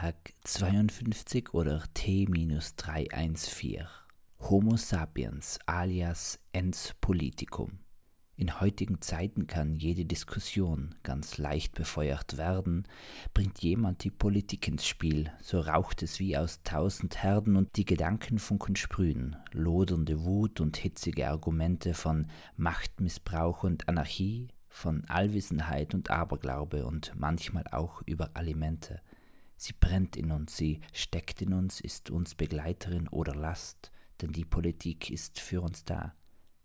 Tag 52 oder T-314. Homo sapiens alias ens politicum. In heutigen Zeiten kann jede Diskussion ganz leicht befeuert werden. Bringt jemand die Politik ins Spiel, so raucht es wie aus tausend Herden und die Gedankenfunken sprühen, lodernde Wut und hitzige Argumente von Machtmissbrauch und Anarchie, von Allwissenheit und Aberglaube und manchmal auch über Alimente. Sie brennt in uns, sie steckt in uns, ist uns Begleiterin oder Last, denn die Politik ist für uns da.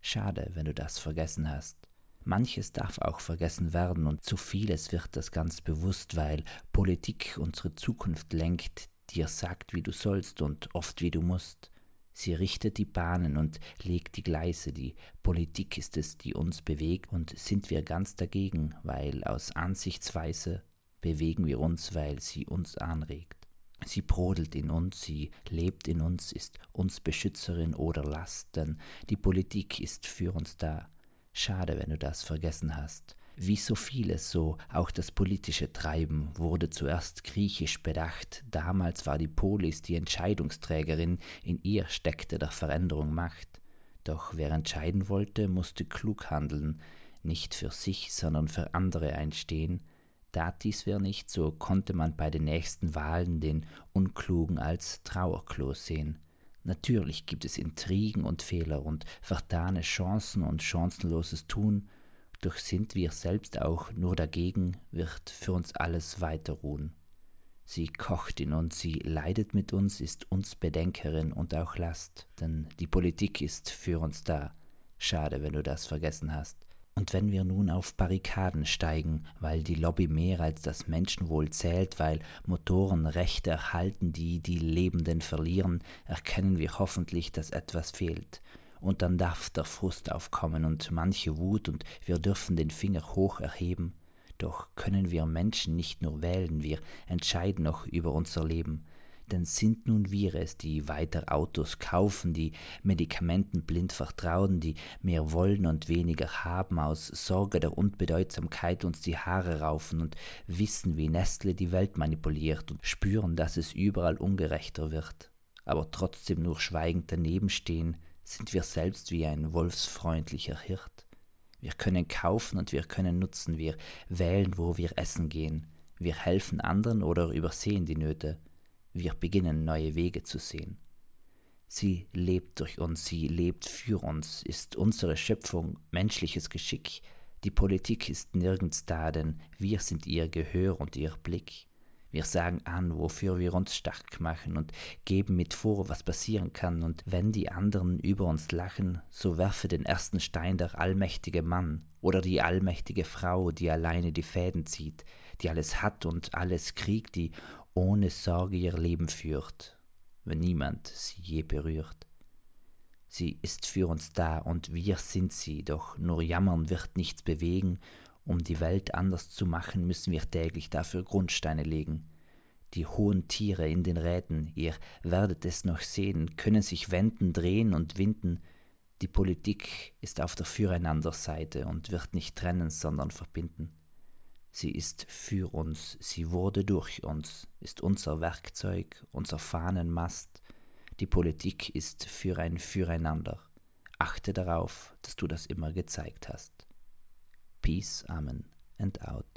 Schade, wenn du das vergessen hast. Manches darf auch vergessen werden und zu vieles wird das ganz bewusst, weil Politik unsere Zukunft lenkt, dir sagt, wie du sollst und oft wie du musst. Sie richtet die Bahnen und legt die Gleise, die Politik ist es, die uns bewegt, und sind wir ganz dagegen, weil aus Ansichtsweise bewegen wir uns, weil sie uns anregt. Sie brodelt in uns, sie lebt in uns, ist uns Beschützerin oder Last, denn die Politik ist für uns da. Schade, wenn du das vergessen hast. Wie so vieles, so auch das politische Treiben wurde zuerst griechisch bedacht. Damals war die Polis die Entscheidungsträgerin, in ihr steckte der Veränderung Macht. Doch wer entscheiden wollte, musste klug handeln, nicht für sich, sondern für andere einstehen, Tat dies wer nicht, so konnte man bei den nächsten Wahlen den Unklugen als Trauerklos sehen. Natürlich gibt es Intrigen und Fehler und vertane Chancen und chancenloses Tun, doch sind wir selbst auch nur dagegen, wird für uns alles weiter ruhen. Sie kocht in uns, sie leidet mit uns, ist uns Bedenkerin und auch Last, denn die Politik ist für uns da. Schade, wenn du das vergessen hast. Und wenn wir nun auf Barrikaden steigen, weil die Lobby mehr als das Menschenwohl zählt, weil Motoren Rechte erhalten, die die Lebenden verlieren, erkennen wir hoffentlich, dass etwas fehlt. Und dann darf der Frust aufkommen und manche Wut, und wir dürfen den Finger hoch erheben. Doch können wir Menschen nicht nur wählen, wir entscheiden noch über unser Leben denn sind nun wir es, die weiter Autos kaufen, die Medikamenten blind vertrauen, die mehr wollen und weniger haben, aus Sorge der Unbedeutsamkeit uns die Haare raufen und wissen, wie Nestle die Welt manipuliert und spüren, dass es überall ungerechter wird, aber trotzdem nur schweigend daneben stehen, sind wir selbst wie ein wolfsfreundlicher Hirt. Wir können kaufen und wir können nutzen, wir wählen, wo wir essen gehen, wir helfen anderen oder übersehen die Nöte, wir beginnen neue Wege zu sehen. Sie lebt durch uns, sie lebt für uns, ist unsere Schöpfung menschliches Geschick. Die Politik ist nirgends da, denn wir sind ihr Gehör und ihr Blick. Wir sagen an, wofür wir uns stark machen und geben mit vor, was passieren kann, und wenn die anderen über uns lachen, so werfe den ersten Stein der allmächtige Mann oder die allmächtige Frau, die alleine die Fäden zieht, die alles hat und alles kriegt, die ohne Sorge ihr Leben führt, wenn niemand sie je berührt. Sie ist für uns da und wir sind sie, doch nur jammern wird nichts bewegen, um die Welt anders zu machen, müssen wir täglich dafür Grundsteine legen. Die hohen Tiere in den Räten, ihr werdet es noch sehen, können sich wenden, drehen und winden. Die Politik ist auf der Füreinanderseite und wird nicht trennen, sondern verbinden. Sie ist für uns, sie wurde durch uns, ist unser Werkzeug, unser Fahnenmast. Die Politik ist für ein Füreinander. Achte darauf, dass du das immer gezeigt hast. Peace, Amen and out.